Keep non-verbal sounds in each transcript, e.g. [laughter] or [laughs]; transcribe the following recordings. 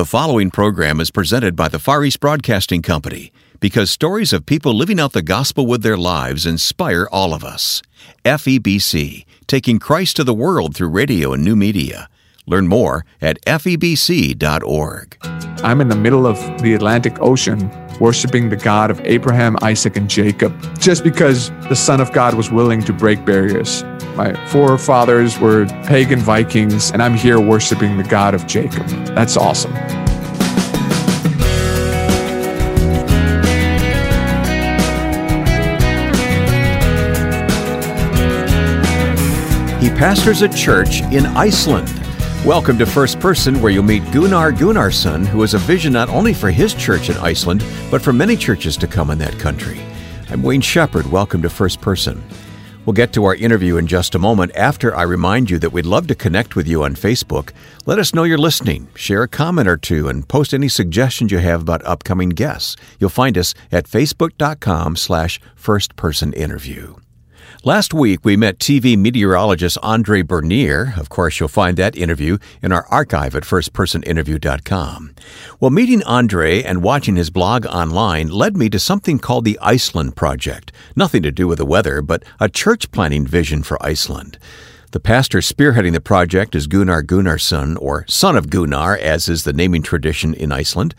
The following program is presented by the Far East Broadcasting Company because stories of people living out the gospel with their lives inspire all of us. FEBC, taking Christ to the world through radio and new media. Learn more at febc.org. I'm in the middle of the Atlantic Ocean worshiping the God of Abraham, Isaac, and Jacob just because the Son of God was willing to break barriers. My forefathers were pagan Vikings, and I'm here worshiping the God of Jacob. That's awesome. He pastors a church in Iceland. Welcome to First Person, where you'll meet Gunnar Gunnarsson, who has a vision not only for his church in Iceland, but for many churches to come in that country. I'm Wayne Shepherd. Welcome to First Person. We'll get to our interview in just a moment after I remind you that we'd love to connect with you on Facebook. Let us know you're listening, share a comment or two, and post any suggestions you have about upcoming guests. You'll find us at facebook.com slash firstpersoninterview. Last week, we met TV meteorologist Andre Bernier. Of course, you'll find that interview in our archive at firstpersoninterview.com. Well, meeting Andre and watching his blog online led me to something called the Iceland Project. Nothing to do with the weather, but a church planting vision for Iceland. The pastor spearheading the project is Gunnar Gunnarsson, or son of Gunnar, as is the naming tradition in Iceland.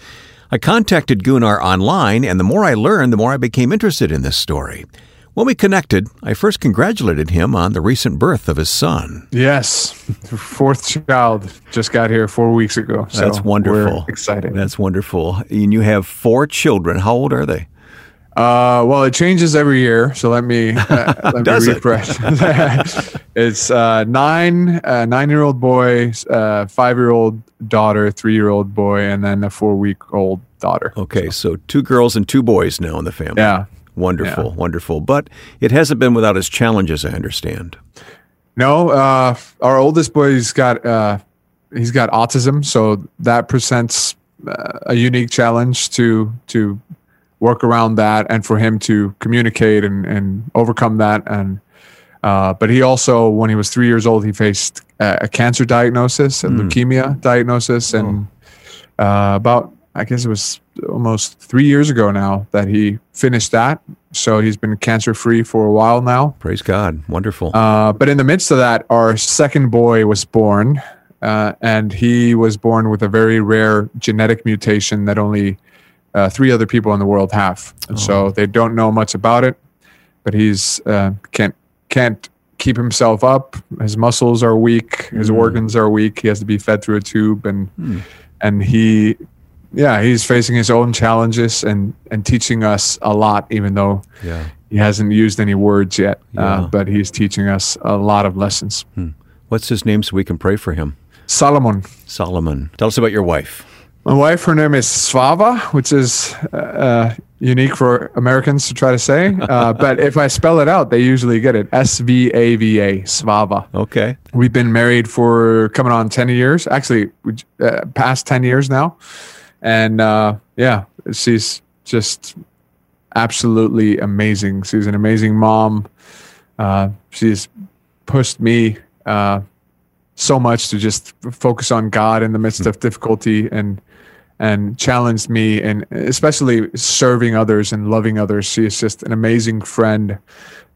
I contacted Gunnar online, and the more I learned, the more I became interested in this story. When we connected, I first congratulated him on the recent birth of his son. Yes, fourth child just got here four weeks ago. So That's wonderful. excited. That's wonderful. And you have four children. How old are they? Uh, well, it changes every year. So let me uh, [laughs] let me it? refresh. [laughs] it's uh, nine uh, nine year old boy, uh, five year old daughter, three year old boy, and then a four week old daughter. Okay, so two girls and two boys now in the family. Yeah. Wonderful, wonderful. But it hasn't been without its challenges, I understand. No, uh, our oldest boy's got uh, he's got autism, so that presents uh, a unique challenge to to work around that and for him to communicate and, and overcome that. And uh, but he also, when he was three years old, he faced a, a cancer diagnosis, a leukemia diagnosis, and uh, about I guess it was almost three years ago now that he finished that. So he's been cancer free for a while now. Praise God. Wonderful. Uh, but in the midst of that, our second boy was born, uh, and he was born with a very rare genetic mutation that only uh, three other people in the world have. And so they don't know much about it, but he's uh, can't can't keep himself up. His muscles are weak. His organs are weak. He has to be fed through a tube, and and he. Yeah, he's facing his own challenges and, and teaching us a lot, even though yeah. he hasn't used any words yet, Yeah. uh, but he's teaching us a lot of lessons. What's his name so we can pray for him? Solomon. Solomon. Tell us about your wife. My wife, her name is Svava, which is uh, unique for Americans to try to say. [laughs] Uh, but if I spell it out, they usually get it S V A V A, Svava. Okay. We've been married for coming on 10 years, actually, uh, past 10 years now. And uh, yeah, she's just absolutely amazing. She's an amazing mom. Uh, she's pushed me uh, so much to just focus on God in the midst of difficulty and and challenged me and especially serving others and loving others. She is just an amazing friend,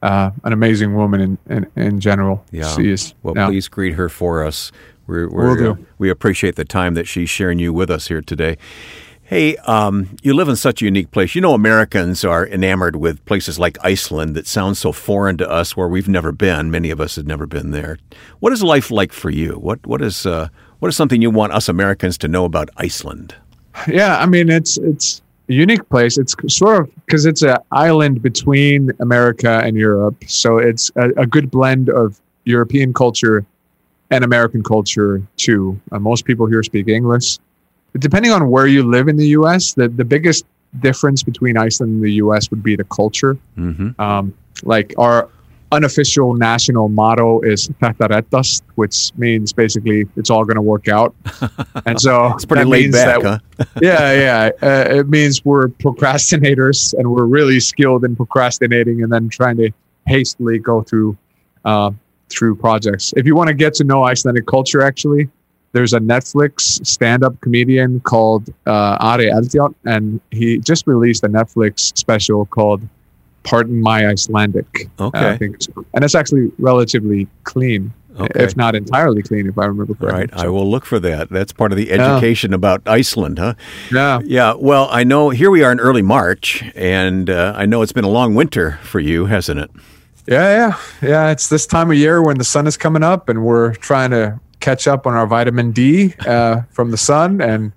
uh, an amazing woman in, in, in general. Yeah. She is. Well, yeah. please greet her for us. We're, we're, do. uh, we appreciate the time that she's sharing you with us here today. Hey, um, you live in such a unique place. You know, Americans are enamored with places like Iceland that sound so foreign to us, where we've never been. Many of us have never been there. What is life like for you? What what is uh, what is something you want us Americans to know about Iceland? Yeah, I mean it's it's a unique place. It's sort of because it's an island between America and Europe, so it's a, a good blend of European culture and American culture too. Uh, most people here speak English. But depending on where you live in the U.S., the the biggest difference between Iceland and the U.S. would be the culture. Mm-hmm. Um, like our unofficial national motto is "Þetta reddast," which means basically it's all going to work out. [laughs] And so It's pretty laid back, that- huh? [laughs] yeah, yeah. Uh, it means we're procrastinators and we're really skilled in procrastinating and then trying to hastily go through uh, through projects. If you want to get to know Icelandic culture, actually, there's a Netflix stand-up comedian called uh, Ari Eldjárn, and he just released a Netflix special called "Pardon My Icelandic." Okay, I think, it's, and it's actually relatively clean, Okay. if not entirely clean, if I remember correctly. right, I will look for that. That's part of the education about Iceland, huh? Yeah. Yeah, well, I know here we are in early March, and uh, I know it's been a long winter for you, hasn't it? Yeah, yeah, yeah. It's this time of year when the sun is coming up, and we're trying to catch up on our vitamin D uh, from the sun. And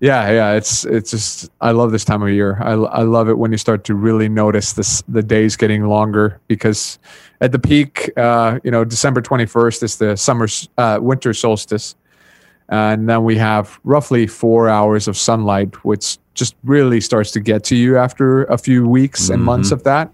yeah, yeah, it's it's just I love this time of year. I, I love it when you start to really notice this the days getting longer because at the peak, uh, you know, December twenty first is the summer uh, winter solstice, and then we have roughly four hours of sunlight, which just really starts to get to you after a few weeks and months of that.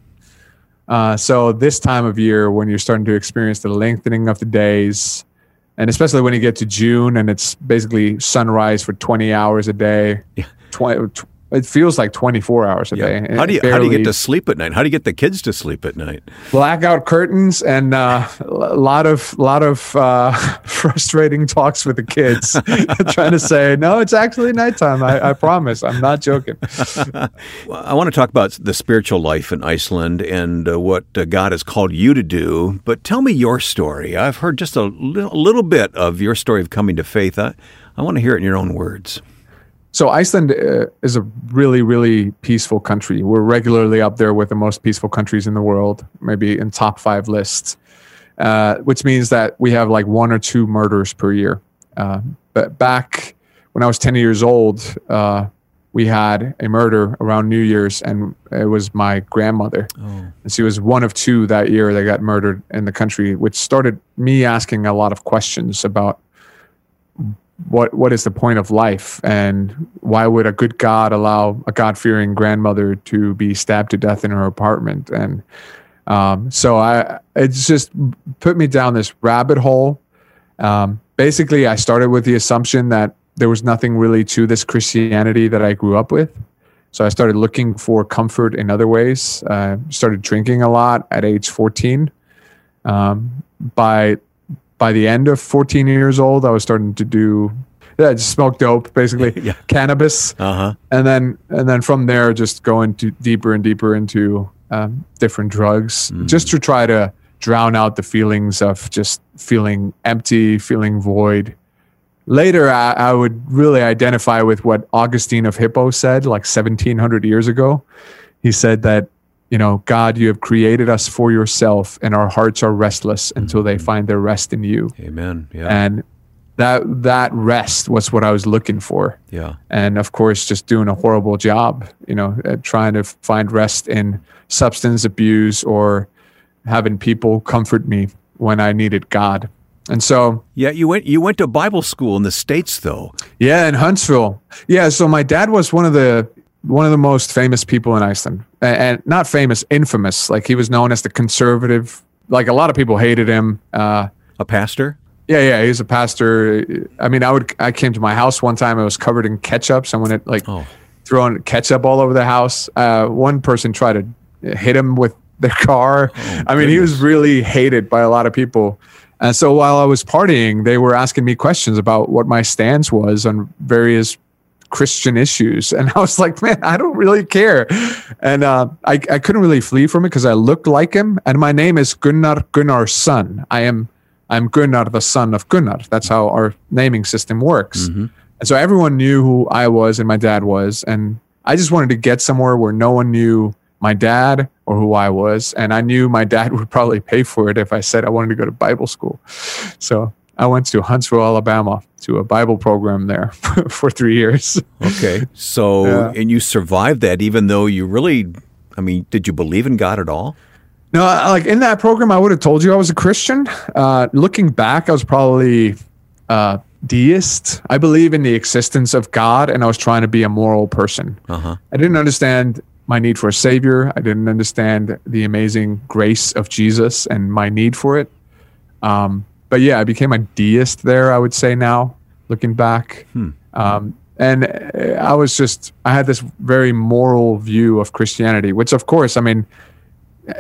Uh, so this time of year, when you're starting to experience the lengthening of the days, and especially when you get to June and it's basically sunrise for 20 hours a day, Yeah. 20, tw- it feels like 24 hours a day. How do you how do you get to sleep at night? How do you get the kids to sleep at night? blackout curtains and uh, a lot of lot of uh, [laughs] frustrating talks with the kids, [laughs] [laughs] trying to say, "No, it's actually nighttime. I, I promise. I'm not joking." Well, I want to talk about the spiritual life in Iceland and uh, what uh, God has called you to do. But tell me your story. I've heard just a little, little bit of your story of coming to faith. I, I want to hear it in your own words. So Iceland uh, is a really, really peaceful country. We're regularly up there with the most peaceful countries in the world, maybe in top five lists, uh, which means that we have like one or two murders per year. Uh, but back when I was 10 years old, uh, we had a murder around New Year's, and it was my grandmother. Oh, And she was one of two that year that got murdered in the country, which started me asking a lot of questions about what what is the point of life and why would a good God allow a God fearing grandmother to be stabbed to death in her apartment? And um, so I it's just put me down this rabbit hole. Um, basically, I started with the assumption that there was nothing really to this Christianity that I grew up with. So I started looking for comfort in other ways. Uh, started drinking a lot at age 14. Um, by by the end of 14 years old, I was starting to do yeah, just smoke dope, basically [laughs] Yeah. cannabis, uh huh. and then and then from there, just going to deeper and deeper into um, different drugs, just to try to drown out the feelings of just feeling empty, feeling void. Later, I, I would really identify with what Augustine of Hippo said, like 1700 years ago. He said that, you know, God, you have created us for yourself, and our hearts are restless until they mm-hmm. find their rest in you. Amen. Yeah. And that that rest was what I was looking for yeah. and of course just doing a horrible job you know trying to find rest in substance abuse or having people comfort me when i needed god and so Yeah. You went. You went to Bible school in the states, though. yeah in huntsville yeah so my dad was one of the one of the most famous people in iceland and, not famous infamous like he was known as the conservative like a lot of people hated him uh A pastor. Yeah, yeah, he's a pastor. I mean, I would. I came to my house one time. It was covered in ketchup. Someone had like Oh. throwing ketchup all over the house. Uh, one person tried to hit him with their car. I mean, he was really hated by a lot of people. And so while I was partying, they were asking me questions about what my stance was on various Christian issues. And I was like, man, I don't really care. And uh, I, I couldn't really flee from it because I looked like him. And my name is Gunnar Gunnar's son. I am I'm Gunnar, the son of Gunnar. That's how our naming system works. And so everyone knew who I was and my dad was. And I just wanted to get somewhere where no one knew my dad or who I was. And I knew my dad [laughs] would probably pay for it if I said I wanted to go to Bible school. So I went to Huntsville, Alabama to a Bible program there [laughs] for three years. Okay. So, Yeah. and you survived that, even though you really. I mean, did you believe in God at all? No, I- like in that program, I would have told you I was a Christian. Uh, looking back, I was probably uh, deist. I believe in the existence of God, and I was trying to be a moral person. Uh huh. I didn't understand my need for a savior. I didn't understand the amazing grace of Jesus and my need for it. Um, but yeah, I became a deist there. I would say now, looking back, um, and uh, I was just I had this very moral view of Christianity, which of course, I mean,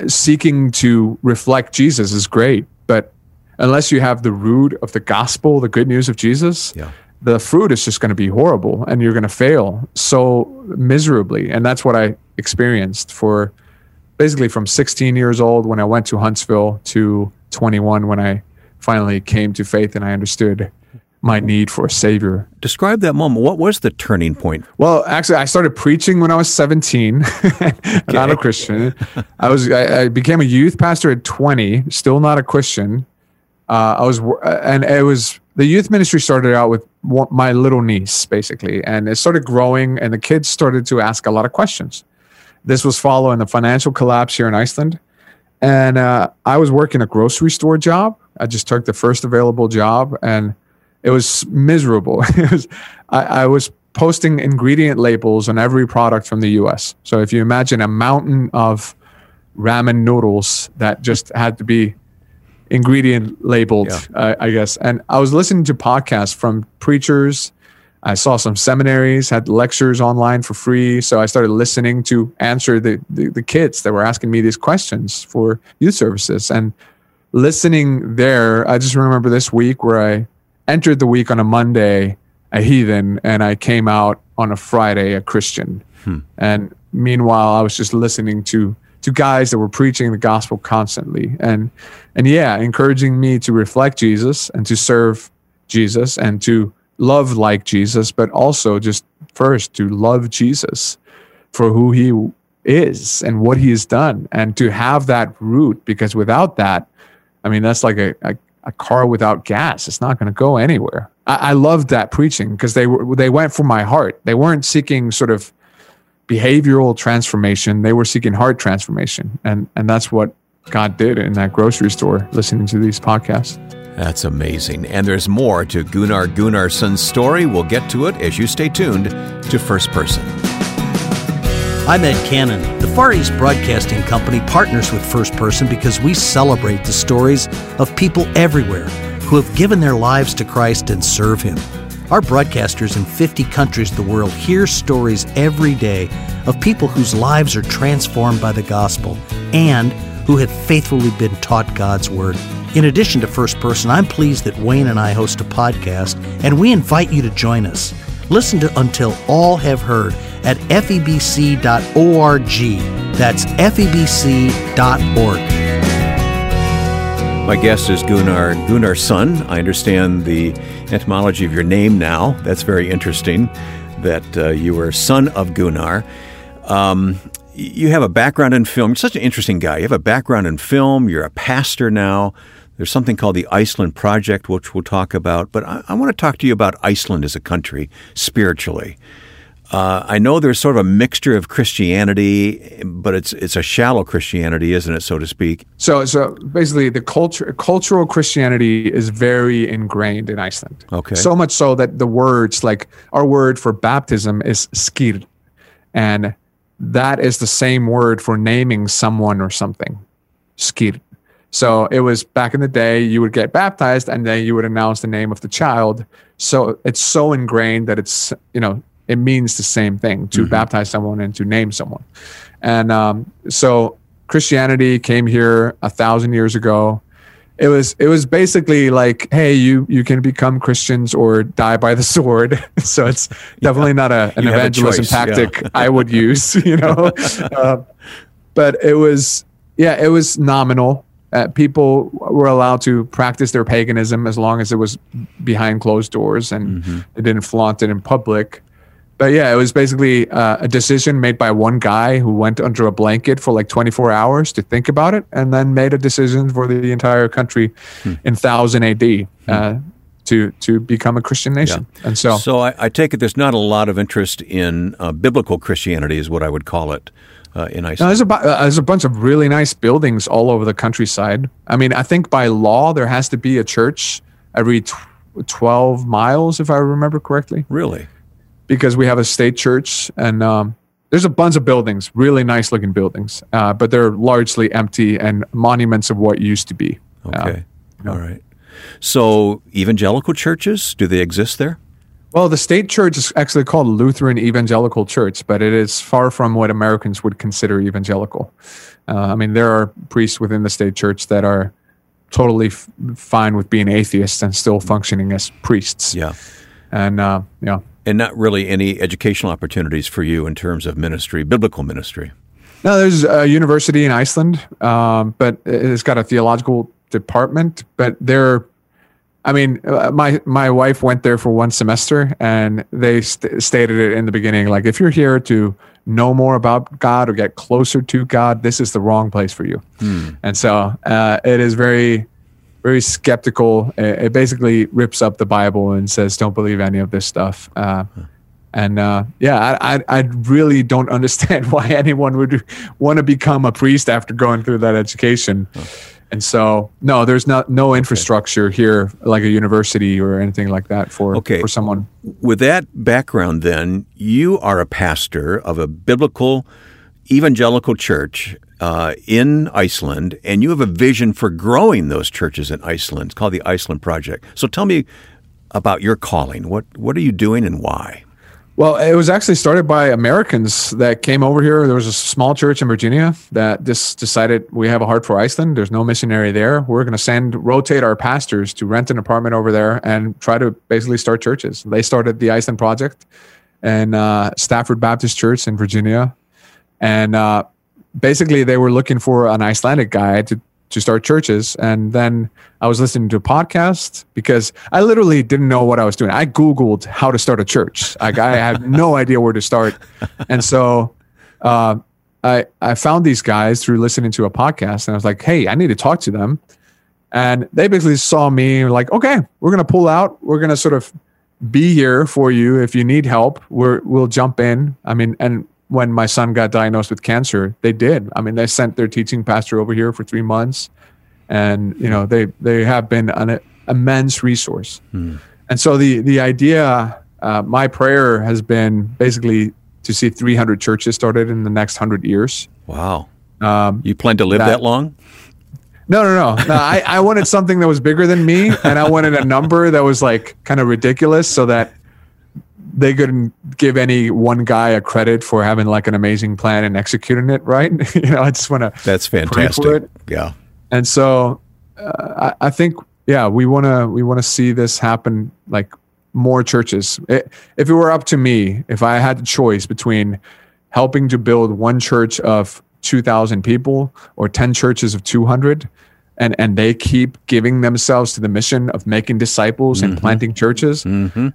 seeking to reflect Jesus is great, but unless you have the root of the gospel, the good news of Jesus, Yeah. the fruit is just going to be horrible and you're going to fail so miserably. And that's what I experienced for basically from 16 years old when I went to Huntsville to 21 when I finally came to faith and I understood my need for a savior. Describe that moment. What was the turning point? Well, actually, I started preaching when I was 17, [laughs] not a Christian. I was I, I became a youth pastor at 20, still not a Christian. Uh, I was, and it was the youth ministry started out with my little niece, basically, and it started growing, and the kids started to ask a lot of questions. This was following the financial collapse here in Iceland, and uh, I was working a grocery store job. I just took the first available job, and it was miserable. [laughs] it was, I, I was posting ingredient labels on every product from the U.S. So if you imagine a mountain of ramen noodles that just had to be ingredient labeled, Yeah. uh, I guess. And I was listening to podcasts from preachers. I saw some seminaries, had lectures online for free. So I started listening to answer the, the, the kids that were asking me these questions for youth services. And listening there, I just remember this week where I entered the week on a Monday, a heathen, and I came out on a Friday, a Christian. Hmm. And meanwhile, I was just listening to to guys that were preaching the gospel constantly, and and yeah, encouraging me to reflect Jesus and to serve Jesus and to love like Jesus, but also just first to love Jesus for who he is and what he has done, and to have that root. Because without that, I mean, that's like a, a, a car without gas. It's not going to go anywhere. I, I loved that preaching because they were they went for my heart. They weren't seeking sort of behavioral transformation. They were seeking heart transformation, and and that's what God did in that grocery store. Listening to these podcasts. That's amazing. And there's more to Gunnar Gunnarsson's story. We'll get to it as you stay tuned to First Person. I'm Ed Cannon. The Far East Broadcasting Company partners with First Person because we celebrate the stories of people everywhere who have given their lives to Christ and serve Him. Our broadcasters in 50 countries the world hear stories every day of people whose lives are transformed by the gospel and who have faithfully been taught God's Word. In addition to First Person, I'm pleased that Wayne and I host a podcast, and we invite you to join us. Listen to Until All Have Heard at febc.org. That's febc.org. My guest is Gunnar Gunnarsson. I understand the etymology of your name now. That's very interesting that uh, you were son of Gunnar. Um, you have a background in film. You're such an interesting guy. You have a background in film. You're a pastor now. There's something called the Iceland Project, which we'll talk about. But I, I want to talk to you about Iceland as a country spiritually. Uh, I know there's sort of a mixture of Christianity, but it's it's a shallow Christianity, isn't it, so to speak? So so basically, the culture cultural Christianity is very ingrained in Iceland. Okay. So much so that the words like our word for baptism is skir, and that is the same word for naming someone or something, skir. So it was back in the day, you would get baptized and then you would announce the name of the child. So it's so ingrained that it's, you know, it means the same thing to baptize someone and to name someone. And um, so Christianity came here a thousand years ago. It was it was basically like, hey, you you can become Christians or die by the [laughs] sword. so it's definitely not a, an You evangelism choice, yeah. tactic I would use, [laughs] you know. [laughs] uh, but it was yeah, it was nominal. Uh, people were allowed to practice their paganism as long as it was behind closed doors and Mm-hmm. they didn't flaunt it in public. But yeah, it was basically uh, a decision made by one guy who went under a blanket for like 24 hours to think about it, and then made a decision for the entire country Hmm. in 1000 AD uh, to to become a Christian nation. And so, So I, I take it there's not a lot of interest in uh, biblical Christianity, is what I would call it uh, in Iceland. there's a bu- uh, there's a bunch of really nice buildings all over the countryside. I mean, I think by law there has to be a church every tw- 12 miles, if I remember correctly, Really? because we have a state church, and um, there's a bunch of buildings, really nice looking buildings, uh, but they're largely empty and monuments of what used to be. Okay. All right. So evangelical churches, do they exist there? Well, the state church is actually called Lutheran Evangelical Church, but it is far from what Americans would consider evangelical. Uh, I mean, there are priests within the state church that are totally f- fine with being atheists and still functioning as priests. Yeah. And uh, yeah. And not really any educational opportunities for you in terms of ministry, biblical ministry. No, there's a university in Iceland, um, but it's got a theological department. But they're, I mean, uh, my my wife went there for one semester, and they st- stated it in the beginning, like if you're here to know more about God or get closer to God, this is the wrong place for you. Hmm. And so uh, it is very, very skeptical. It, it basically rips up the Bible and says, "Don't believe any of this stuff." Uh, and uh, yeah, I, I, I really don't [laughs] understand why anyone would want to become a priest after going through that education. And so, no, there's not no infrastructure here, like a university or anything like that for Okay. for someone. With that background, then, you are a pastor of a biblical evangelical church uh, in Iceland, and you have a vision for growing those churches in Iceland. It's called the Iceland Project. So tell me about your calling. What, what are you doing and why? Well, it was actually started by Americans that came over here. There was a small church in Virginia that just decided we have a heart for Iceland. There's no missionary there. We're going to send rotate our pastors to rent an apartment over there and try to basically start churches. They started the Iceland Project and uh, Stafford Baptist Church in Virginia, and uh, basically they were looking for an Icelandic guy to to start churches. And then I was listening to a podcast because I literally didn't know what I was doing. I Googled how to start a church. Like I had [laughs] no idea where to start. And so uh, I, I found these guys through listening to a podcast and I was like, hey, I need to talk to them. And they basically saw me like, okay, we're going to pull out. We're going to sort of be here for you. If you need help, we're, we'll jump in. I mean, and when my son got diagnosed with cancer, they did. I mean, they sent their teaching pastor over here for three months, and you know they they have been an immense resource. And so the the idea, uh, my prayer has been basically to see 300 churches started in the next hundred years. Wow. Um, You plan to live that, That- long? no, no, no. no I, I wanted something that was bigger than me, and I wanted a number that was like kind of ridiculous, so that they couldn't give any one guy a credit for having like an amazing plan and executing it right. [laughs] you know, I just want to. That's fantastic. Yeah. And so, uh, I, I think, yeah, we want to we want to see this happen like more churches. It, if it were up to me, if I had the choice between helping to build one church of 2,000 people or 10 churches of 200, and, and they keep giving themselves to the mission of making disciples and planting churches,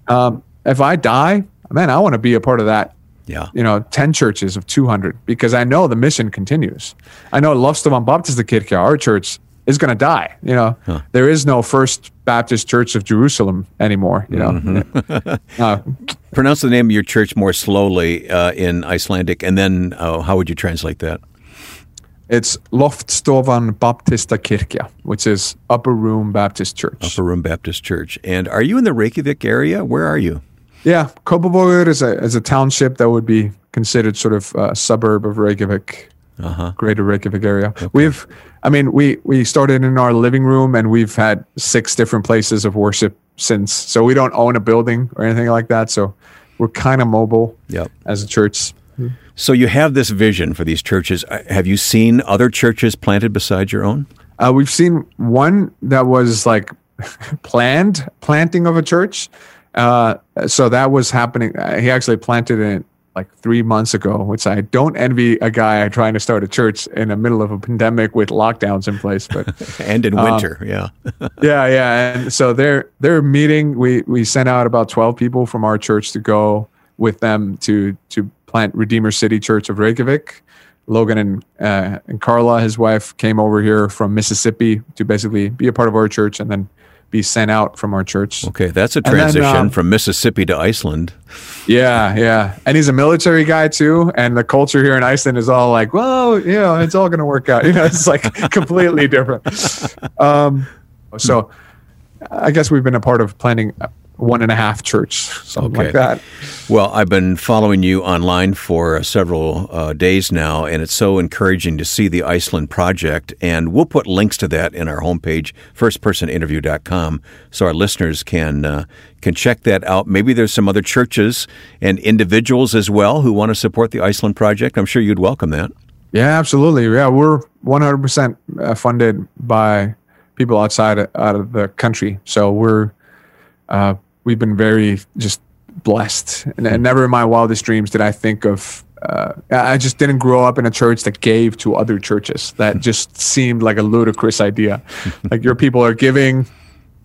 um, if I die, man, I want to be a part of that Yeah. you know, 10 churches of 200 because I know the mission continues. I know Love Loftstofan Baptist Kirke, our church, is going to die. You know, there is no First Baptist Church of Jerusalem anymore. You know, [laughs] uh, Pronounce the name of your church more slowly uh, in Icelandic, and then uh, how would you translate that? It's Loftstofan Baptista Kirke, which is Upper Room Baptist Church. Upper Room Baptist Church. And are you in the Reykjavik area? Where are you? Yeah, Kópavogur is a is a township that would be considered sort of a suburb of Reykjavik, Uh-huh. greater Reykjavik area. We've, I mean, we we started in our living room and we've had six different places of worship since. So we don't own a building or anything like that. So we're kind of mobile Yep. as a church. So you have this vision for these churches. Uh, Have you seen other churches planted beside your own? Uh, we've seen one that was like [laughs] planned planting of a church. Uh, so that was happening. Uh, he actually planted it like three months ago, which I don't envy a guy trying to start a church in the middle of a pandemic with lockdowns in place. But [laughs] And in winter, yeah. [laughs] yeah, yeah. And so they're they're meeting. We we sent out about twelve people from our church to go with them to to plant Redeemer City Church of Reykjavik. Logan and uh, and Carla, his wife, came over here from Mississippi to basically be a part of our church and then be sent out from our church. Okay, that's a then, transition um, from Mississippi to Iceland. Yeah, yeah. And he's a military guy too. And the culture here in Iceland is all like, well, you know, it's all going to work out. [laughs] You know, it's like [laughs] completely different. Um, so I guess we've been a part of planning one and a half church, something Okay. like that. Well, I've been following you online for uh, several uh, days now, and it's so encouraging to see the Iceland project. And we'll put links to that in our homepage, firstpersoninterview.com, so our listeners can uh, can check that out. Maybe there's some other churches and individuals as well who want to support the Iceland project. I'm sure you'd welcome that. Yeah, absolutely. Yeah, we're 100% uh, funded by people outside out of the country. So we're uh, we've been very just blessed, and, and, never in my wildest dreams did I think of. Uh, I just didn't grow up in a church that gave to other churches. That just seemed like a ludicrous idea. [laughs] like your people are giving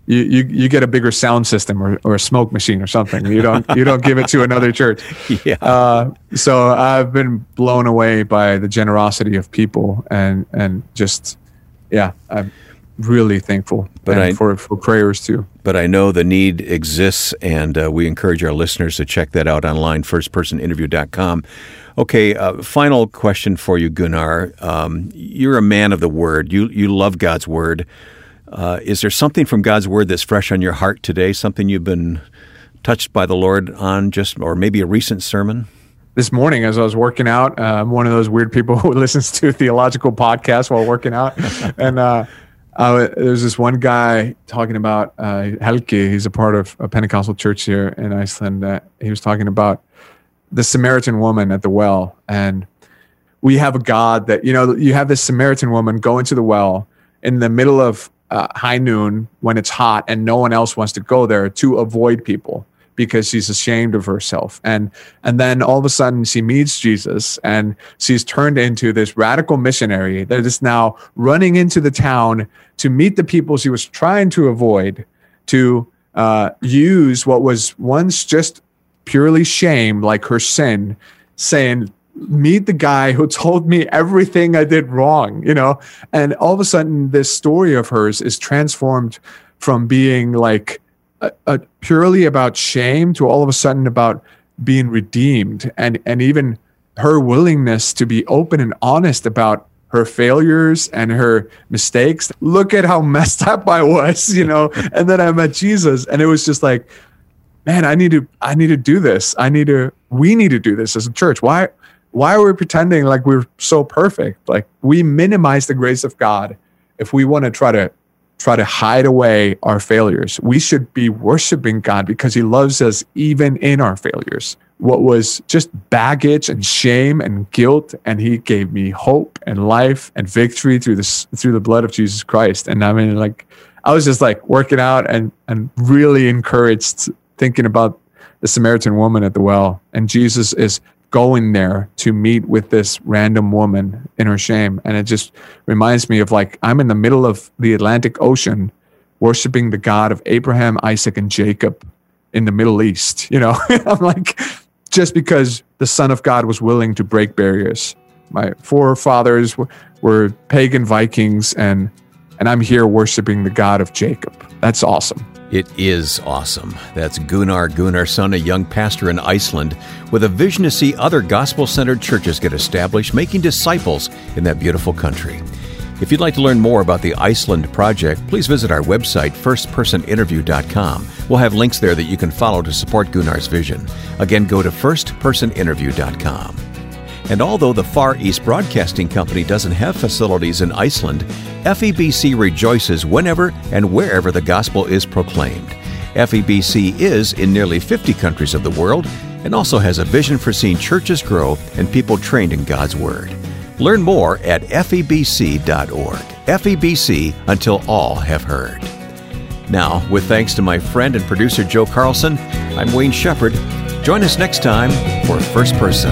you, you, you get a bigger sound system or, or a smoke machine or something. You don't you don't give it to another church. [laughs] Yeah. Uh, so I've been blown away by the generosity of people and and just yeah, I'm really thankful but I, for for prayers too. But I know the need exists, and uh, we encourage our listeners to check that out online, firstpersoninterview.com. Okay, uh, final question for you, Gunnar. Um, you're a man of the word. You you love God's word. Uh, is there something from God's word that's fresh on your heart today? Something you've been touched by the Lord on, just or maybe a recent sermon? This morning, as I was working out, uh, I'm one of those weird people [laughs] who listens to theological podcasts while working out, [laughs] and uh, uh, there's this one guy talking about uh, Helgi. He's a part of a Pentecostal church here in Iceland. he was talking about the Samaritan woman at the well, and we have a God that you know. You have this Samaritan woman go into the well in the middle of uh, high noon when it's hot and no one else wants to go there to avoid people because she's ashamed of herself and and then all of a sudden she meets Jesus and she's turned into this radical missionary that is now running into the town to meet the people she was trying to avoid to uh, use what was once just purely shame like her sin saying meet the guy who [laughs] told me everything I did wrong, you know? And all of a sudden, this story of hers is transformed from being like a, a purely about shame to all of a sudden about being redeemed and, and even her willingness to be open and honest about her failures and her mistakes. Look at how [laughs] messed up I was, you know? [laughs] and then I met Jesus and it was just like, man, I need to, I need to do this. I need to, we need to do this as a church. Why, why are we pretending like we're so perfect? Like we minimize the grace of God if we want to try to try to hide away our failures. We should be worshiping God because he loves us even in our failures. What was just baggage and shame and guilt and he gave me hope and life and victory through this through the blood of Jesus Christ. And I mean like I was just like working out and and really encouraged thinking about the Samaritan woman at the well and Jesus is going there to meet with this random woman in her shame. And it just reminds me of like, I'm in the middle of the Atlantic Ocean worshiping the God of Abraham, Isaac, and Jacob in the Middle East. You know, [laughs] I'm like, just because the Son of God was willing to break barriers. My forefathers were, were pagan Vikings, and and I'm here worshiping the God of Jacob. That's awesome. It is awesome. That's Gunnar Gunnarsson, a young pastor in Iceland, with a vision to see other gospel centered churches get established, making disciples in that beautiful country. If you'd like to learn more about the Iceland project, please visit our website, firstpersoninterview.com. We'll have links there that you can follow to support Gunnar's vision. Again, go to firstpersoninterview.com. And although the Far East Broadcasting Company doesn't have facilities in Iceland, FEBC rejoices whenever and wherever the gospel is proclaimed. FEBC is in nearly 50 countries of the world and also has a vision for seeing churches grow and people trained in God's Word. Learn more at febc.org. FEBC until all have heard. Now, with thanks to my friend and producer Joe Carlson, I'm Wayne Shepherd. Join us next time for First Person.